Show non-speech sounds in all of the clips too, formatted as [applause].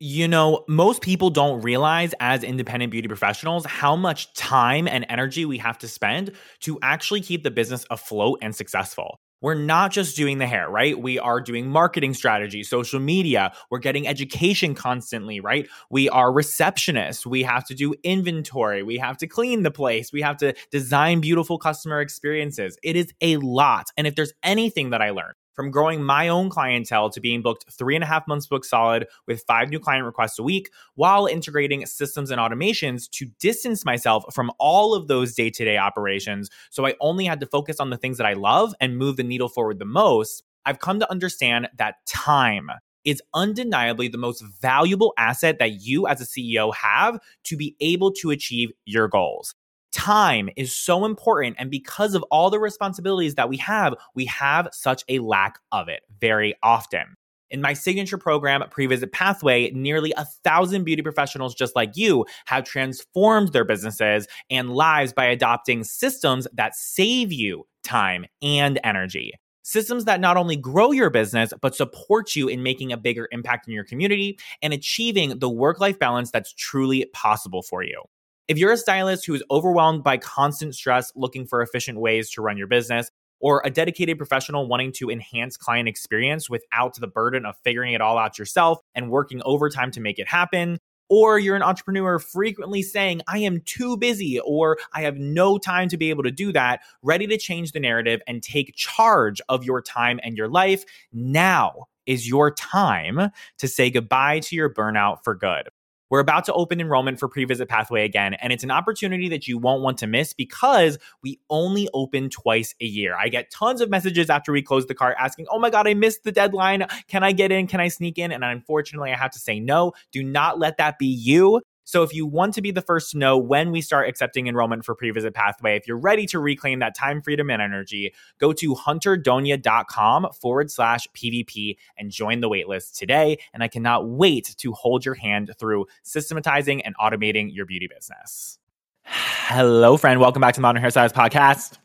You know, most people don't realize as independent beauty professionals how much time and energy we have to spend to actually keep the business afloat and successful. We're not just doing the hair, right? We are doing marketing strategy, social media. We're getting education constantly, right? We are receptionists. We have to do inventory. We have to clean the place. We have to design beautiful customer experiences. It is a lot. And if there's anything that I learned, from growing my own clientele to being booked three and a half months booked solid with five new client requests a week while integrating systems and automations to distance myself from all of those day to day operations. So I only had to focus on the things that I love and move the needle forward the most. I've come to understand that time is undeniably the most valuable asset that you as a CEO have to be able to achieve your goals time is so important. And because of all the responsibilities that we have, we have such a lack of it very often. In my signature program, Pre-Visit Pathway, nearly a thousand beauty professionals just like you have transformed their businesses and lives by adopting systems that save you time and energy. Systems that not only grow your business, but support you in making a bigger impact in your community and achieving the work life balance that's truly possible for you. If you're a stylist who is overwhelmed by constant stress looking for efficient ways to run your business, or a dedicated professional wanting to enhance client experience without the burden of figuring it all out yourself and working overtime to make it happen, or you're an entrepreneur frequently saying, I am too busy or I have no time to be able to do that, ready to change the narrative and take charge of your time and your life, now is your time to say goodbye to your burnout for good. We're about to open enrollment for Pre-Visit Pathway again, and it's an opportunity that you won't want to miss because we only open twice a year. I get tons of messages after we close the cart asking, "Oh my god, I missed the deadline. Can I get in? Can I sneak in?" And unfortunately, I have to say no. Do not let that be you. So if you want to be the first to know when we start accepting enrollment for Pre-Visit Pathway, if you're ready to reclaim that time, freedom, and energy, go to hunterdonia.com forward slash PVP and join the waitlist today. And I cannot wait to hold your hand through systematizing and automating your beauty business. Hello, friend. Welcome back to Modern Hairstylist Podcast.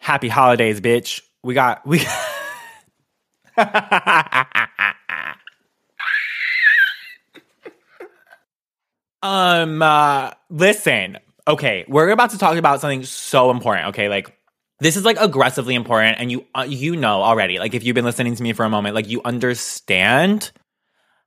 Happy holidays, bitch. We got we [laughs] [laughs] Um, uh, listen. Okay, we're about to talk about something so important. Okay, like this is like aggressively important, and you uh, you know already. Like if you've been listening to me for a moment, like you understand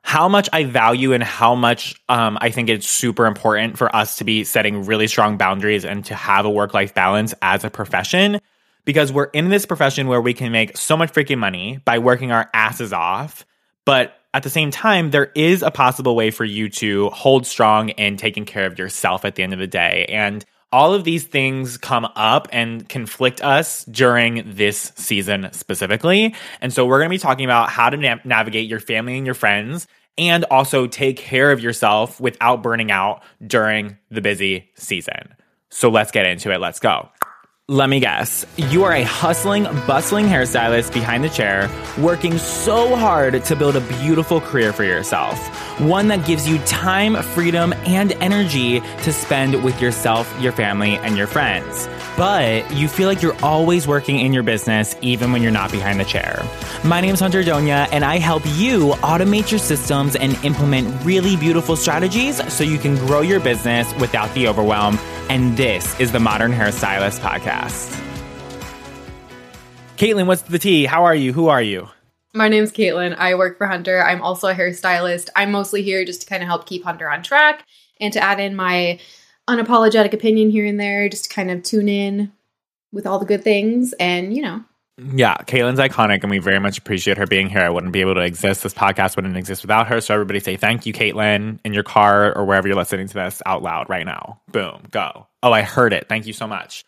how much I value and how much um, I think it's super important for us to be setting really strong boundaries and to have a work life balance as a profession. Because we're in this profession where we can make so much freaking money by working our asses off, but at the same time, there is a possible way for you to hold strong and taking care of yourself at the end of the day. And all of these things come up and conflict us during this season specifically. And so we're going to be talking about how to na- navigate your family and your friends and also take care of yourself without burning out during the busy season. So let's get into it. Let's go. Let me guess. You are a hustling, bustling hairstylist behind the chair, working so hard to build a beautiful career for yourself. One that gives you time, freedom, and energy to spend with yourself, your family, and your friends. But you feel like you're always working in your business, even when you're not behind the chair. My name is Hunter Donia, and I help you automate your systems and implement really beautiful strategies so you can grow your business without the overwhelm and this is the Modern Hairstylist Podcast. Caitlin, what's the tea? How are you? Who are you? My name's Caitlin. I work for Hunter. I'm also a hairstylist. I'm mostly here just to kind of help keep Hunter on track and to add in my unapologetic opinion here and there, just to kind of tune in with all the good things and, you know, yeah, Caitlin's iconic, and we very much appreciate her being here. I wouldn't be able to exist. This podcast wouldn't exist without her. So, everybody say thank you, Caitlin, in your car or wherever you're listening to this out loud right now. Boom, go. Oh, I heard it. Thank you so much.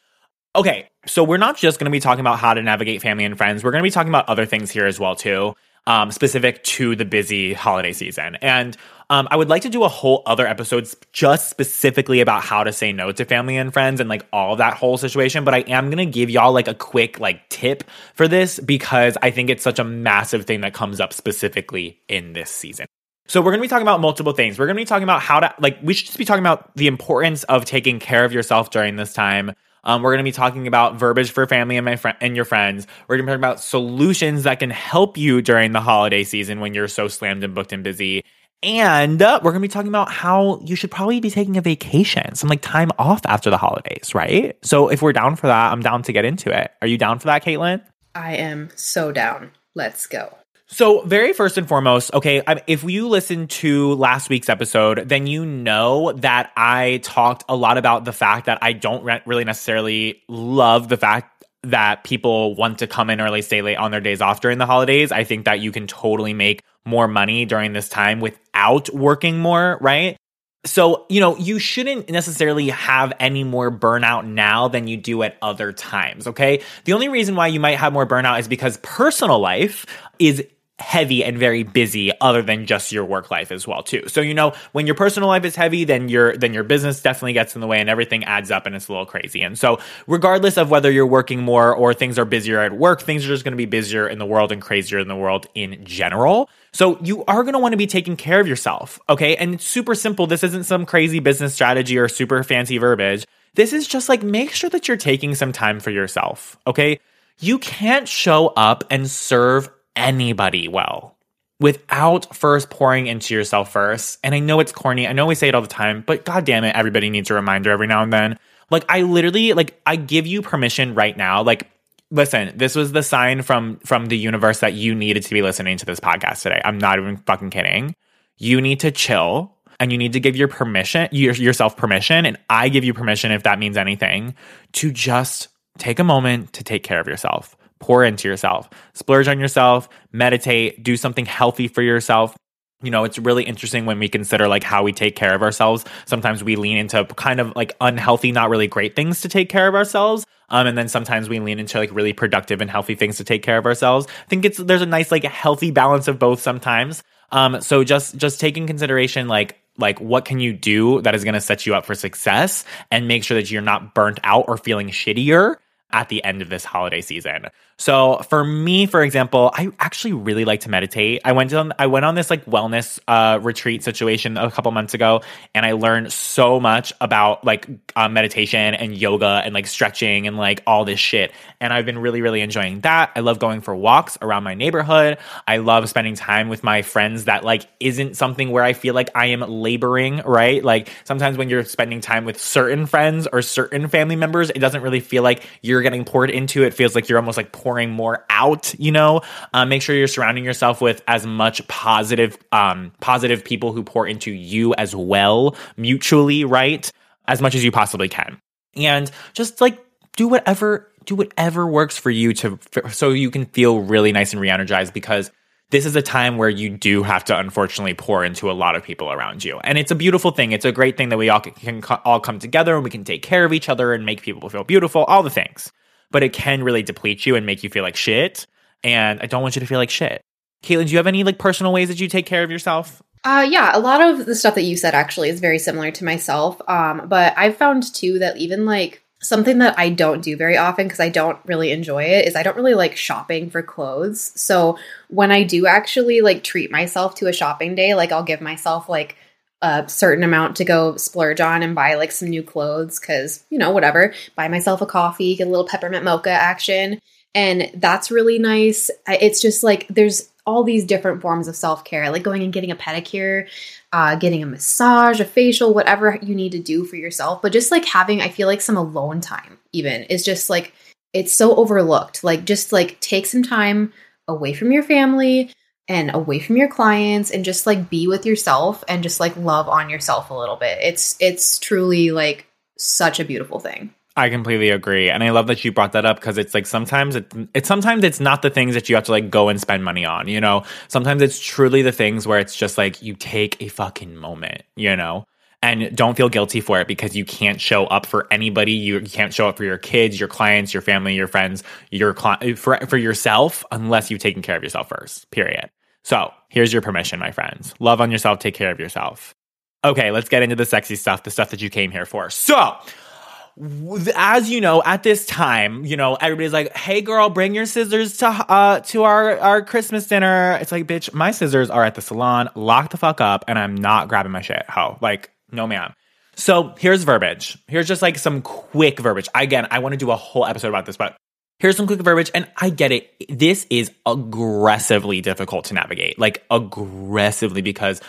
Okay, so we're not just going to be talking about how to navigate family and friends. We're going to be talking about other things here as well, too um, specific to the busy holiday season. And um, I would like to do a whole other episode just specifically about how to say no to family and friends and like all that whole situation. But I am gonna give y'all like a quick like tip for this because I think it's such a massive thing that comes up specifically in this season. So we're going to be talking about multiple things. We're going to be talking about how to like we should just be talking about the importance of taking care of yourself during this time. Um, we're going to be talking about verbiage for family and my friend and your friends. We're going to be talking about solutions that can help you during the holiday season when you're so slammed and booked and busy. And uh, we're going to be talking about how you should probably be taking a vacation, some like time off after the holidays, right? So if we're down for that, I'm down to get into it. Are you down for that, Caitlin? I am so down. Let's go. So, very first and foremost, okay, if you listened to last week's episode, then you know that I talked a lot about the fact that I don't really necessarily love the fact that people want to come in early, stay late on their days off during the holidays. I think that you can totally make more money during this time without working more, right? So, you know, you shouldn't necessarily have any more burnout now than you do at other times, okay? The only reason why you might have more burnout is because personal life is heavy and very busy other than just your work life as well too. So you know when your personal life is heavy then your then your business definitely gets in the way and everything adds up and it's a little crazy. And so regardless of whether you're working more or things are busier at work, things are just going to be busier in the world and crazier in the world in general. So you are going to want to be taking care of yourself, okay? And it's super simple. This isn't some crazy business strategy or super fancy verbiage. This is just like make sure that you're taking some time for yourself, okay? You can't show up and serve anybody well without first pouring into yourself first. And I know it's corny. I know we say it all the time, but god damn it, everybody needs a reminder every now and then. Like I literally like I give you permission right now. Like listen, this was the sign from from the universe that you needed to be listening to this podcast today. I'm not even fucking kidding. You need to chill and you need to give your permission your, yourself permission and I give you permission if that means anything to just take a moment to take care of yourself pour into yourself, splurge on yourself, meditate, do something healthy for yourself. You know, it's really interesting when we consider like how we take care of ourselves. Sometimes we lean into kind of like unhealthy, not really great things to take care of ourselves. Um, and then sometimes we lean into like really productive and healthy things to take care of ourselves. I think it's there's a nice like healthy balance of both sometimes. Um, so just just take in consideration like like what can you do that is going to set you up for success and make sure that you're not burnt out or feeling shittier at the end of this holiday season. So for me, for example, I actually really like to meditate. I went on I went on this like wellness uh, retreat situation a couple months ago, and I learned so much about like uh, meditation and yoga and like stretching and like all this shit. And I've been really really enjoying that. I love going for walks around my neighborhood. I love spending time with my friends. That like isn't something where I feel like I am laboring. Right? Like sometimes when you're spending time with certain friends or certain family members, it doesn't really feel like you're getting poured into. It feels like you're almost like pouring more out, you know, uh, make sure you're surrounding yourself with as much positive, um, positive people who pour into you as well, mutually, right? As much as you possibly can. And just like do whatever, do whatever works for you to, so you can feel really nice and re energized because this is a time where you do have to unfortunately pour into a lot of people around you. And it's a beautiful thing. It's a great thing that we all can all come together and we can take care of each other and make people feel beautiful, all the things but it can really deplete you and make you feel like shit. And I don't want you to feel like shit. Caitlin, do you have any like personal ways that you take care of yourself? Uh, yeah, a lot of the stuff that you said actually is very similar to myself. Um, but I've found too that even like something that I don't do very often because I don't really enjoy it is I don't really like shopping for clothes. So when I do actually like treat myself to a shopping day, like I'll give myself like a certain amount to go splurge on and buy like some new clothes because, you know, whatever. Buy myself a coffee, get a little peppermint mocha action. And that's really nice. It's just like there's all these different forms of self care, like going and getting a pedicure, uh, getting a massage, a facial, whatever you need to do for yourself. But just like having, I feel like some alone time, even is just like, it's so overlooked. Like, just like take some time away from your family, and away from your clients and just like be with yourself and just like love on yourself a little bit. It's it's truly like such a beautiful thing. I completely agree. And I love that you brought that up because it's like sometimes it, it's sometimes it's not the things that you have to like go and spend money on, you know? Sometimes it's truly the things where it's just like you take a fucking moment, you know? And don't feel guilty for it because you can't show up for anybody. You, can't show up for your kids, your clients, your family, your friends, your for for yourself unless you've taken care of yourself first. Period. So here's your permission, my friends. Love on yourself, take care of yourself. Okay, let's get into the sexy stuff, the stuff that you came here for. So, as you know, at this time, you know, everybody's like, "Hey, girl, bring your scissors to uh to our our Christmas dinner." It's like, bitch, my scissors are at the salon. Lock the fuck up, and I'm not grabbing my shit. Ho, like, no, ma'am. So here's verbiage. Here's just like some quick verbiage. Again, I want to do a whole episode about this, but Here's some quick verbiage, and I get it. This is aggressively difficult to navigate, like aggressively, because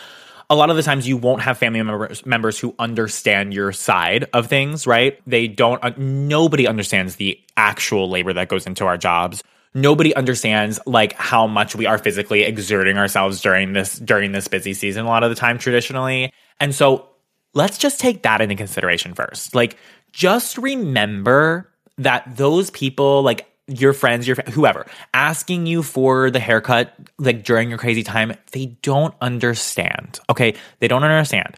a lot of the times you won't have family members, members who understand your side of things, right? They don't, uh, nobody understands the actual labor that goes into our jobs. Nobody understands like how much we are physically exerting ourselves during this during this busy season a lot of the time traditionally. And so let's just take that into consideration first. Like just remember that those people like your friends, your whoever asking you for the haircut like during your crazy time, they don't understand. Okay, they don't understand.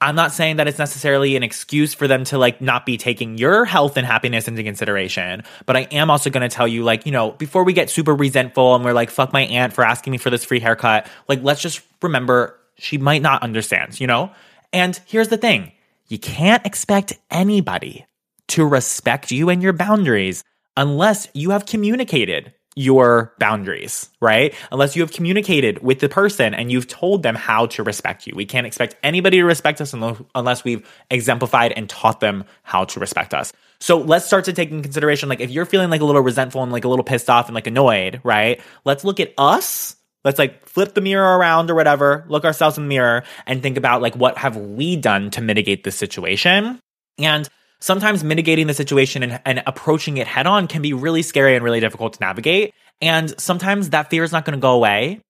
I'm not saying that it's necessarily an excuse for them to like not be taking your health and happiness into consideration, but I am also going to tell you like, you know, before we get super resentful and we're like fuck my aunt for asking me for this free haircut, like let's just remember she might not understand, you know? And here's the thing. You can't expect anybody to respect you and your boundaries unless you have communicated your boundaries, right? Unless you have communicated with the person and you've told them how to respect you. We can't expect anybody to respect us unless we've exemplified and taught them how to respect us. So let's start to take in consideration like if you're feeling like a little resentful and like a little pissed off and like annoyed, right? Let's look at us. Let's like flip the mirror around or whatever, look ourselves in the mirror and think about like what have we done to mitigate this situation? And sometimes mitigating the situation and, and approaching it head on can be really scary and really difficult to navigate. And sometimes that fear is not going to go away.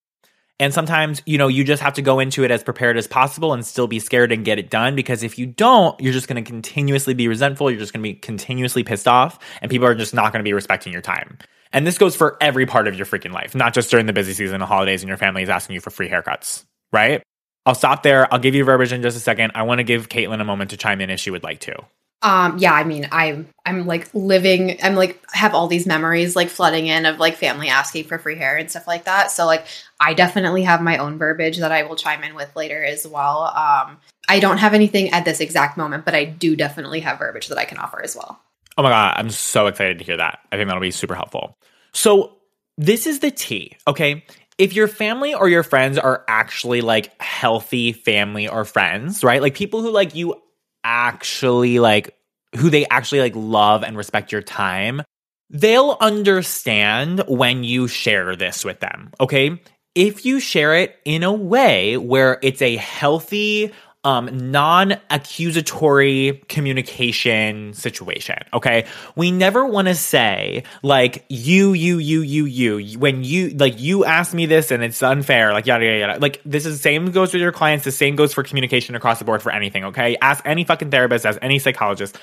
And sometimes, you know, you just have to go into it as prepared as possible and still be scared and get it done. Because if you don't, you're just going to continuously be resentful. You're just going to be continuously pissed off and people are just not going to be respecting your time. And this goes for every part of your freaking life, not just during the busy season of holidays and your family is asking you for free haircuts, right? I'll stop there. I'll give you verbiage in just a second. I want to give Caitlin a moment to chime in if she would like to. Um, yeah, I mean, I'm I'm like living, I'm like have all these memories like flooding in of like family asking for free hair and stuff like that. So like I definitely have my own verbiage that I will chime in with later as well. Um, I don't have anything at this exact moment, but I do definitely have verbiage that I can offer as well. Oh my god, I'm so excited to hear that. I think that'll be super helpful. So this is the tea, okay? If your family or your friends are actually like healthy family or friends, right? Like people who like you actually like who they actually like love and respect your time, they'll understand when you share this with them. Okay. If you share it in a way where it's a healthy, um, non accusatory communication situation. Okay. We never want to say, like, you, you, you, you, you, when you, like, you asked me this and it's unfair, like, yada, yada, yada. Like, this is the same goes with your clients. The same goes for communication across the board for anything. Okay. Ask any fucking therapist, ask any psychologist.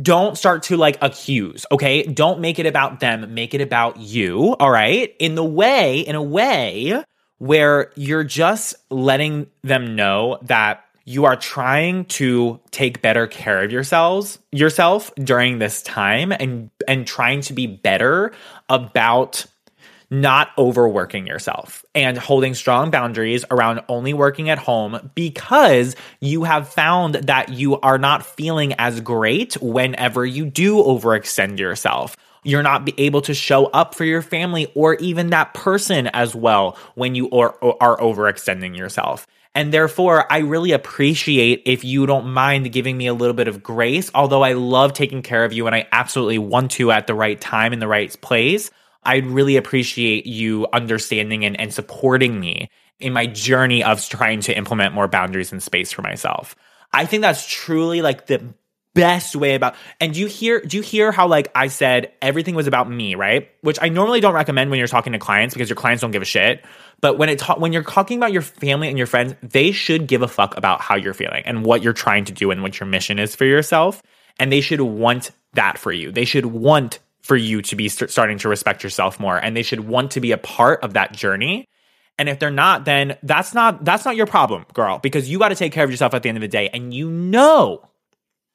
Don't start to like accuse, okay? Don't make it about them, make it about you, all right? In the way, in a way where you're just letting them know that you are trying to take better care of yourselves yourself during this time and and trying to be better about not overworking yourself and holding strong boundaries around only working at home because you have found that you are not feeling as great whenever you do overextend yourself. You're not able to show up for your family or even that person as well when you are, are overextending yourself. And therefore, I really appreciate if you don't mind giving me a little bit of grace. Although I love taking care of you and I absolutely want to at the right time in the right place, I'd really appreciate you understanding and, and supporting me in my journey of trying to implement more boundaries and space for myself. I think that's truly like the best way about and do you hear do you hear how like I said everything was about me, right? Which I normally don't recommend when you're talking to clients because your clients don't give a shit. But when it ta- when you're talking about your family and your friends, they should give a fuck about how you're feeling and what you're trying to do and what your mission is for yourself. And they should want that for you. They should want for you to be st- starting to respect yourself more and they should want to be a part of that journey. And if they're not, then that's not that's not your problem, girl, because you got to take care of yourself at the end of the day and you know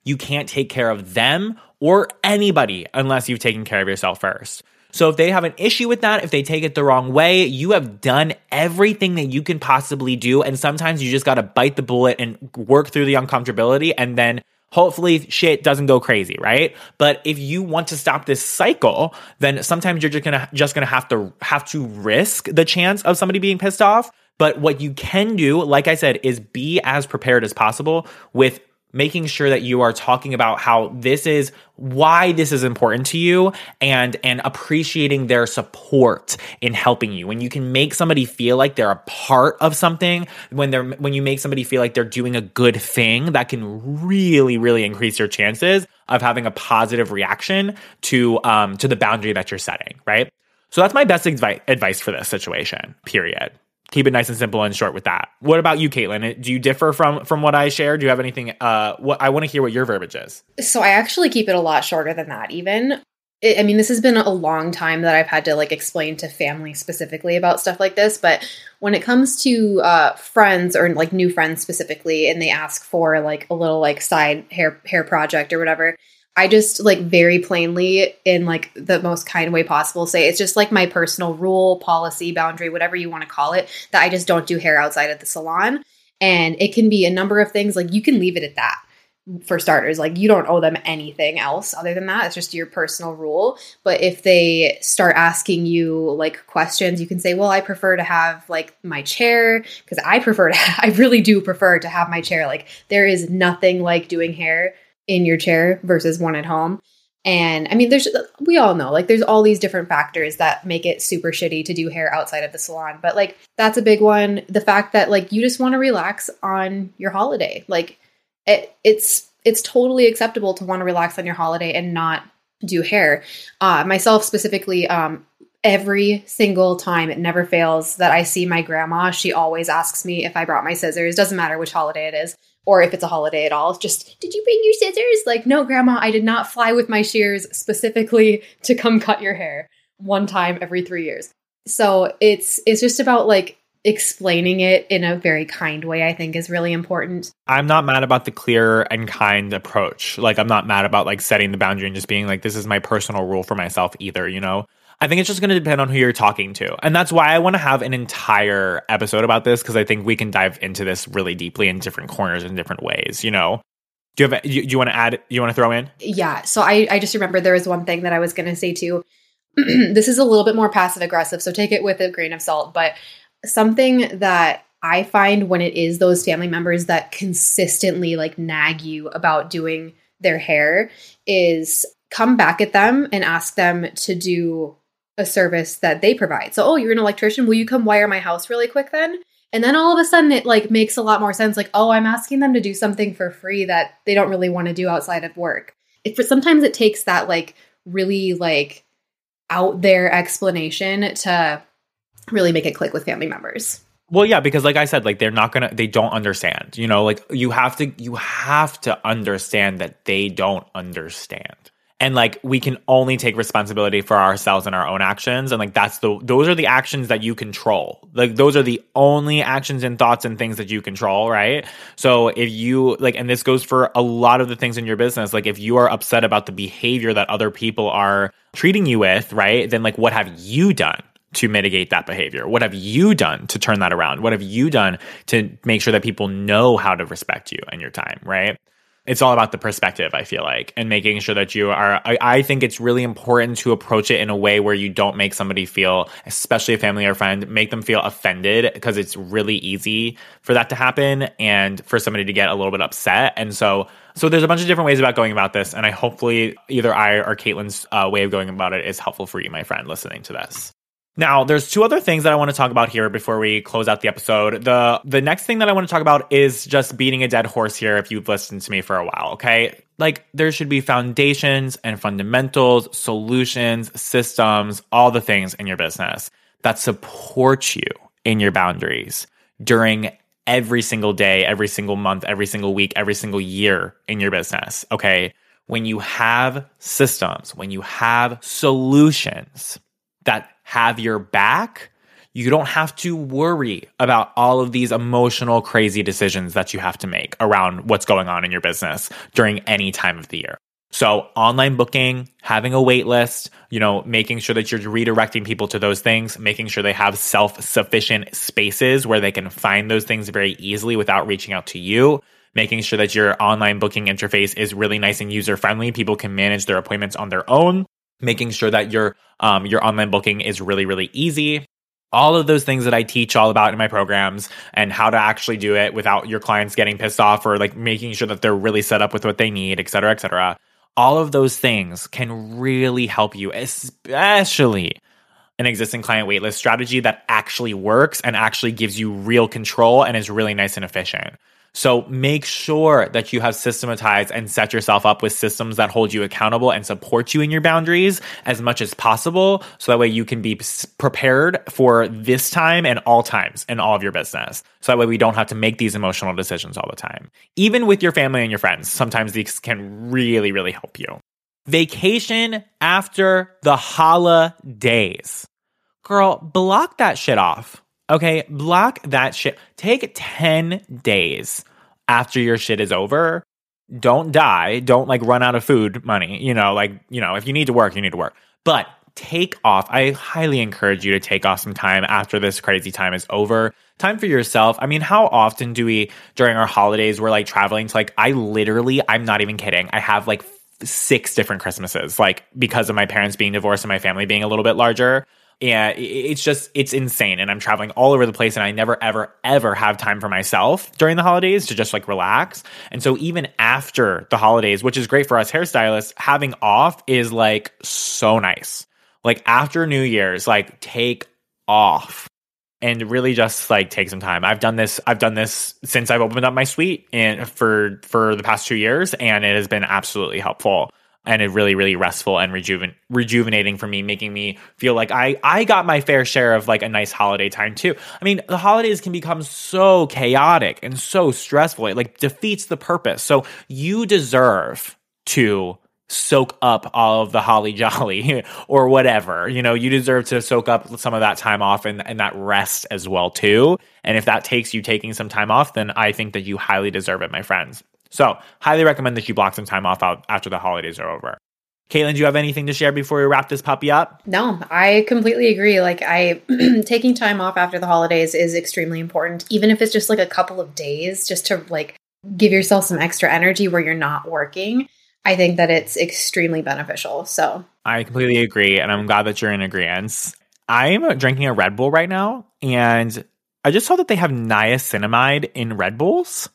you can't take care of them or anybody unless you've taken care of yourself first. So if they have an issue with that, if they take it the wrong way, you have done everything that you can possibly do. And sometimes you just got to bite the bullet and work through the uncomfortability and then hopefully shit doesn't go crazy, right? But if you want to stop this cycle, then sometimes you're just going to just going to have to have to risk the chance of somebody being pissed off. But what you can do, like I said, is be as prepared as possible with making sure that you are talking about how this is why this is important to you and and appreciating their support in helping you. When you can make somebody feel like they're a part of something when they're when you make somebody feel like they're doing a good thing that can really really increase your chances of having a positive reaction to um to the boundary that you're setting right? So that's my best advice advice for this situation period keep it nice and simple and short with that. What about you, Caitlin? Do you differ from from what I shared? Do you have anything? Uh, what I want to hear what your verbiage is. So I actually keep it a lot shorter than that. Even I mean, this has been a long time that I've had to like explain to family specifically about stuff like this. But when it comes to uh, friends or like new friends specifically, and they ask for like a little like side hair hair project or whatever, I just like very plainly in like the most kind way possible say it's just like my personal rule, policy, boundary, whatever you want to call it, that I just don't do hair outside of the salon. And it can be a number of things. Like you can leave it at that for starters. Like you don't owe them anything else other than that. It's just your personal rule. But if they start asking you like questions, you can say, "Well, I prefer to have like my chair because I prefer to [laughs] I really do prefer to have my chair. Like there is nothing like doing hair in your chair versus one at home. And I mean, there's, we all know, like, there's all these different factors that make it super shitty to do hair outside of the salon. But, like, that's a big one. The fact that, like, you just want to relax on your holiday. Like, it, it's, it's totally acceptable to want to relax on your holiday and not do hair. Uh, myself specifically, um, every single time it never fails that I see my grandma, she always asks me if I brought my scissors. Doesn't matter which holiday it is or if it's a holiday at all, just, did you bring your scissors? Like, no, grandma, I did not fly with my shears specifically to come cut your hair one time every three years. So it's it's just about like explaining it in a very kind way, I think is really important. I'm not mad about the clear and kind approach. Like I'm not mad about like setting the boundary and just being like, this is my personal rule for myself either, you know? I think it's just going to depend on who you're talking to. And that's why I want to have an entire episode about this because I think we can dive into this really deeply in different corners in different ways, you know. Do you have you, want to add you want to throw in? Yeah, so I I just remember there was one thing that I was going to say too. [clears throat] this is a little bit more passive aggressive, so take it with a grain of salt, but something that I find when it is those family members that consistently like nag you about doing their hair is come back at them and ask them to do a service that they provide. So, oh, you're an electrician. Will you come wire my house really quick then? And then all of a sudden it like makes a lot more sense. Like, oh, I'm asking them to do something for free that they don't really want to do outside of work. It, for sometimes it takes that like really like out there explanation to really make it click with family members. Well, yeah, because like I said, like they're not gonna, they don't understand. You know, like you have to, you have to understand that they don't understand and like we can only take responsibility for ourselves and our own actions and like that's the those are the actions that you control like those are the only actions and thoughts and things that you control right so if you like and this goes for a lot of the things in your business like if you are upset about the behavior that other people are treating you with right then like what have you done to mitigate that behavior? What have you done to turn that around? What have you done to make sure that people know how to respect you and your time, right? It's all about the perspective i feel like and making sure that you are I, I, think it's really important to approach it in a way where you don't make somebody feel especially a family or friend make them feel offended because it's really easy for that to happen and for somebody to get a little bit upset. And so so there's a bunch of different ways about going about this and i hopefully either i or caitlin's uh, way of going about it is helpful for you my friend listening to this now, there's two other things that I want to talk about here before we close out the episode. The the next thing that I want to talk about is just beating a dead horse here if you've listened to me for a while, okay? Like there should be foundations and fundamentals, solutions, systems, all the things in your business that support you in your boundaries during every single day, every single month, every single week, every single year in your business, okay? When you have systems, when you have solutions that have your back, you don't have to worry about all of these emotional, crazy decisions that you have to make around what's going on in your business during any time of the year. So, online booking, having a wait list, you know, making sure that you're redirecting people to those things, making sure they have self sufficient spaces where they can find those things very easily without reaching out to you, making sure that your online booking interface is really nice and user friendly. People can manage their appointments on their own, making sure that your um, your online booking is really really easy all of those things that I teach all about in my programs and how to actually do it without your clients getting pissed off or like making sure that they're really set up with what they need, et cetera, et cetera. All of those things can really help you, especially an existing client waitlist strategy that actually works and actually gives you real control and is really nice and efficient. So make sure that you have systematized and set yourself up with systems that hold you accountable and support you in your boundaries as much as possible. So that way you can be prepared for this time and all times in all of your business. So that way we don't have to make these emotional decisions all the time. Even with your family and your friends, sometimes these can really, really help you. Vacation after the holidays. Girl, block that shit off. Okay, block that shit. Take 10 days after your shit is over. Don't die. Don't like run out of food money. You know, like, you know, if you need to work, you need to work. But take off. I highly encourage you to take off some time after this crazy time is over. Time for yourself. I mean, how often do we during our holidays we're like traveling to like I literally, I'm not even kidding. I have like six different Christmases, like because of my parents being divorced and my family being a little bit larger and it's just it's insane. And i'm traveling all over the place and i never ever ever have time for myself during the holidays to just like relax. And so even after the holidays which is great for us hairstylists having off is like so nice. Like after new year's like take off and really just like take some time. I've done this I've done this since I've opened up my suite and for for the past 2 years and it has been absolutely helpful and it really really restful and rejuven- rejuvenating for me making me feel like I I got my fair share of like a nice holiday time too. I mean, the holidays can become so chaotic and so stressful. It like defeats the purpose. So you deserve to soak up all of the holly jolly [laughs] or whatever. You know, you deserve to soak up some of that time off and, and that rest as well too. And if that takes you taking some time off, then I think that you highly deserve it, my friends. So, highly recommend that you block some time off out after the holidays are over. Caitlin, do you have anything to share before we wrap this puppy up? No, I completely agree. Like I [clears throat] taking time off after the holidays is extremely important, even if it's just like a couple of days just to like give yourself some extra energy where you're not working. I think that it's extremely beneficial. So I completely agree, and I'm glad that you're in agreement. I'm drinking a Red Bull right now, and I just saw that they have niacinamide in Red Bulls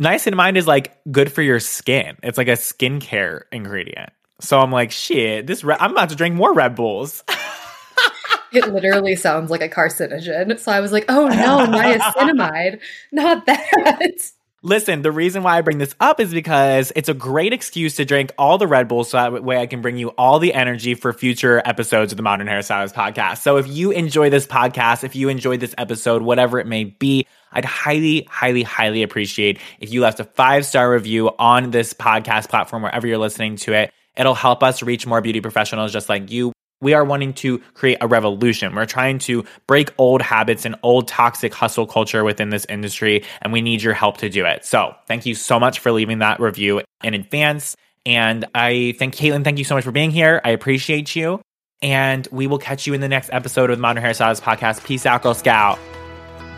niacinamide is like good for your skin. It's like a skincare ingredient. So I'm like, shit, this Re- I'm about to drink more Red Bulls. [laughs] it literally sounds like a carcinogen. So I was like, oh no, [laughs] niacinamide, not that. Listen, the reason why I bring this up is because it's a great excuse to drink all the Red Bulls so that way I can bring you all the energy for future episodes of the Modern Hairstylist podcast. So if you enjoy this podcast, if you enjoyed this episode, whatever it may be, I'd highly, highly, highly appreciate if you left a five star review on this podcast platform, wherever you're listening to it. It'll help us reach more beauty professionals just like you. We are wanting to create a revolution. We're trying to break old habits and old toxic hustle culture within this industry, and we need your help to do it. So, thank you so much for leaving that review in advance. And I thank Caitlin, thank you so much for being here. I appreciate you. And we will catch you in the next episode of the Modern Hairstylist Podcast. Peace out, Girl Scout.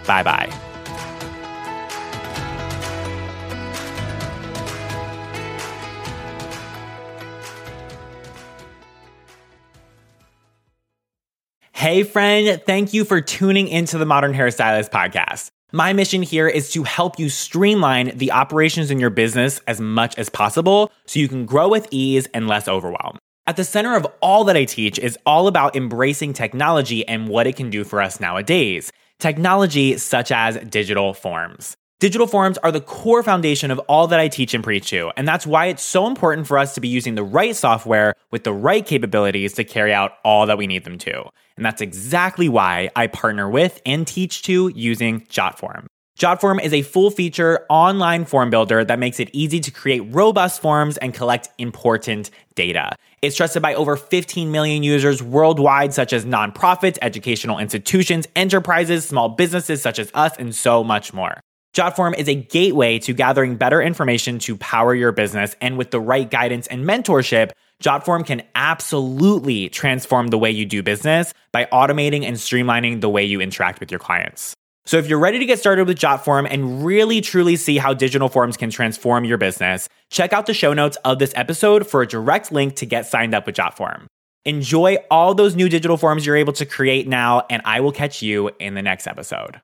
Bye bye. Hey, friend, thank you for tuning into the Modern Hairstylist podcast. My mission here is to help you streamline the operations in your business as much as possible so you can grow with ease and less overwhelm. At the center of all that I teach is all about embracing technology and what it can do for us nowadays. Technology such as digital forms. Digital forms are the core foundation of all that I teach and preach to, and that's why it's so important for us to be using the right software with the right capabilities to carry out all that we need them to. And that's exactly why I partner with and teach to using JotForm. JotForm is a full feature online form builder that makes it easy to create robust forms and collect important data. It's trusted by over 15 million users worldwide, such as nonprofits, educational institutions, enterprises, small businesses such as us, and so much more. JotForm is a gateway to gathering better information to power your business. And with the right guidance and mentorship, JotForm can absolutely transform the way you do business by automating and streamlining the way you interact with your clients. So if you're ready to get started with JotForm and really truly see how digital forms can transform your business, check out the show notes of this episode for a direct link to get signed up with JotForm. Enjoy all those new digital forms you're able to create now, and I will catch you in the next episode.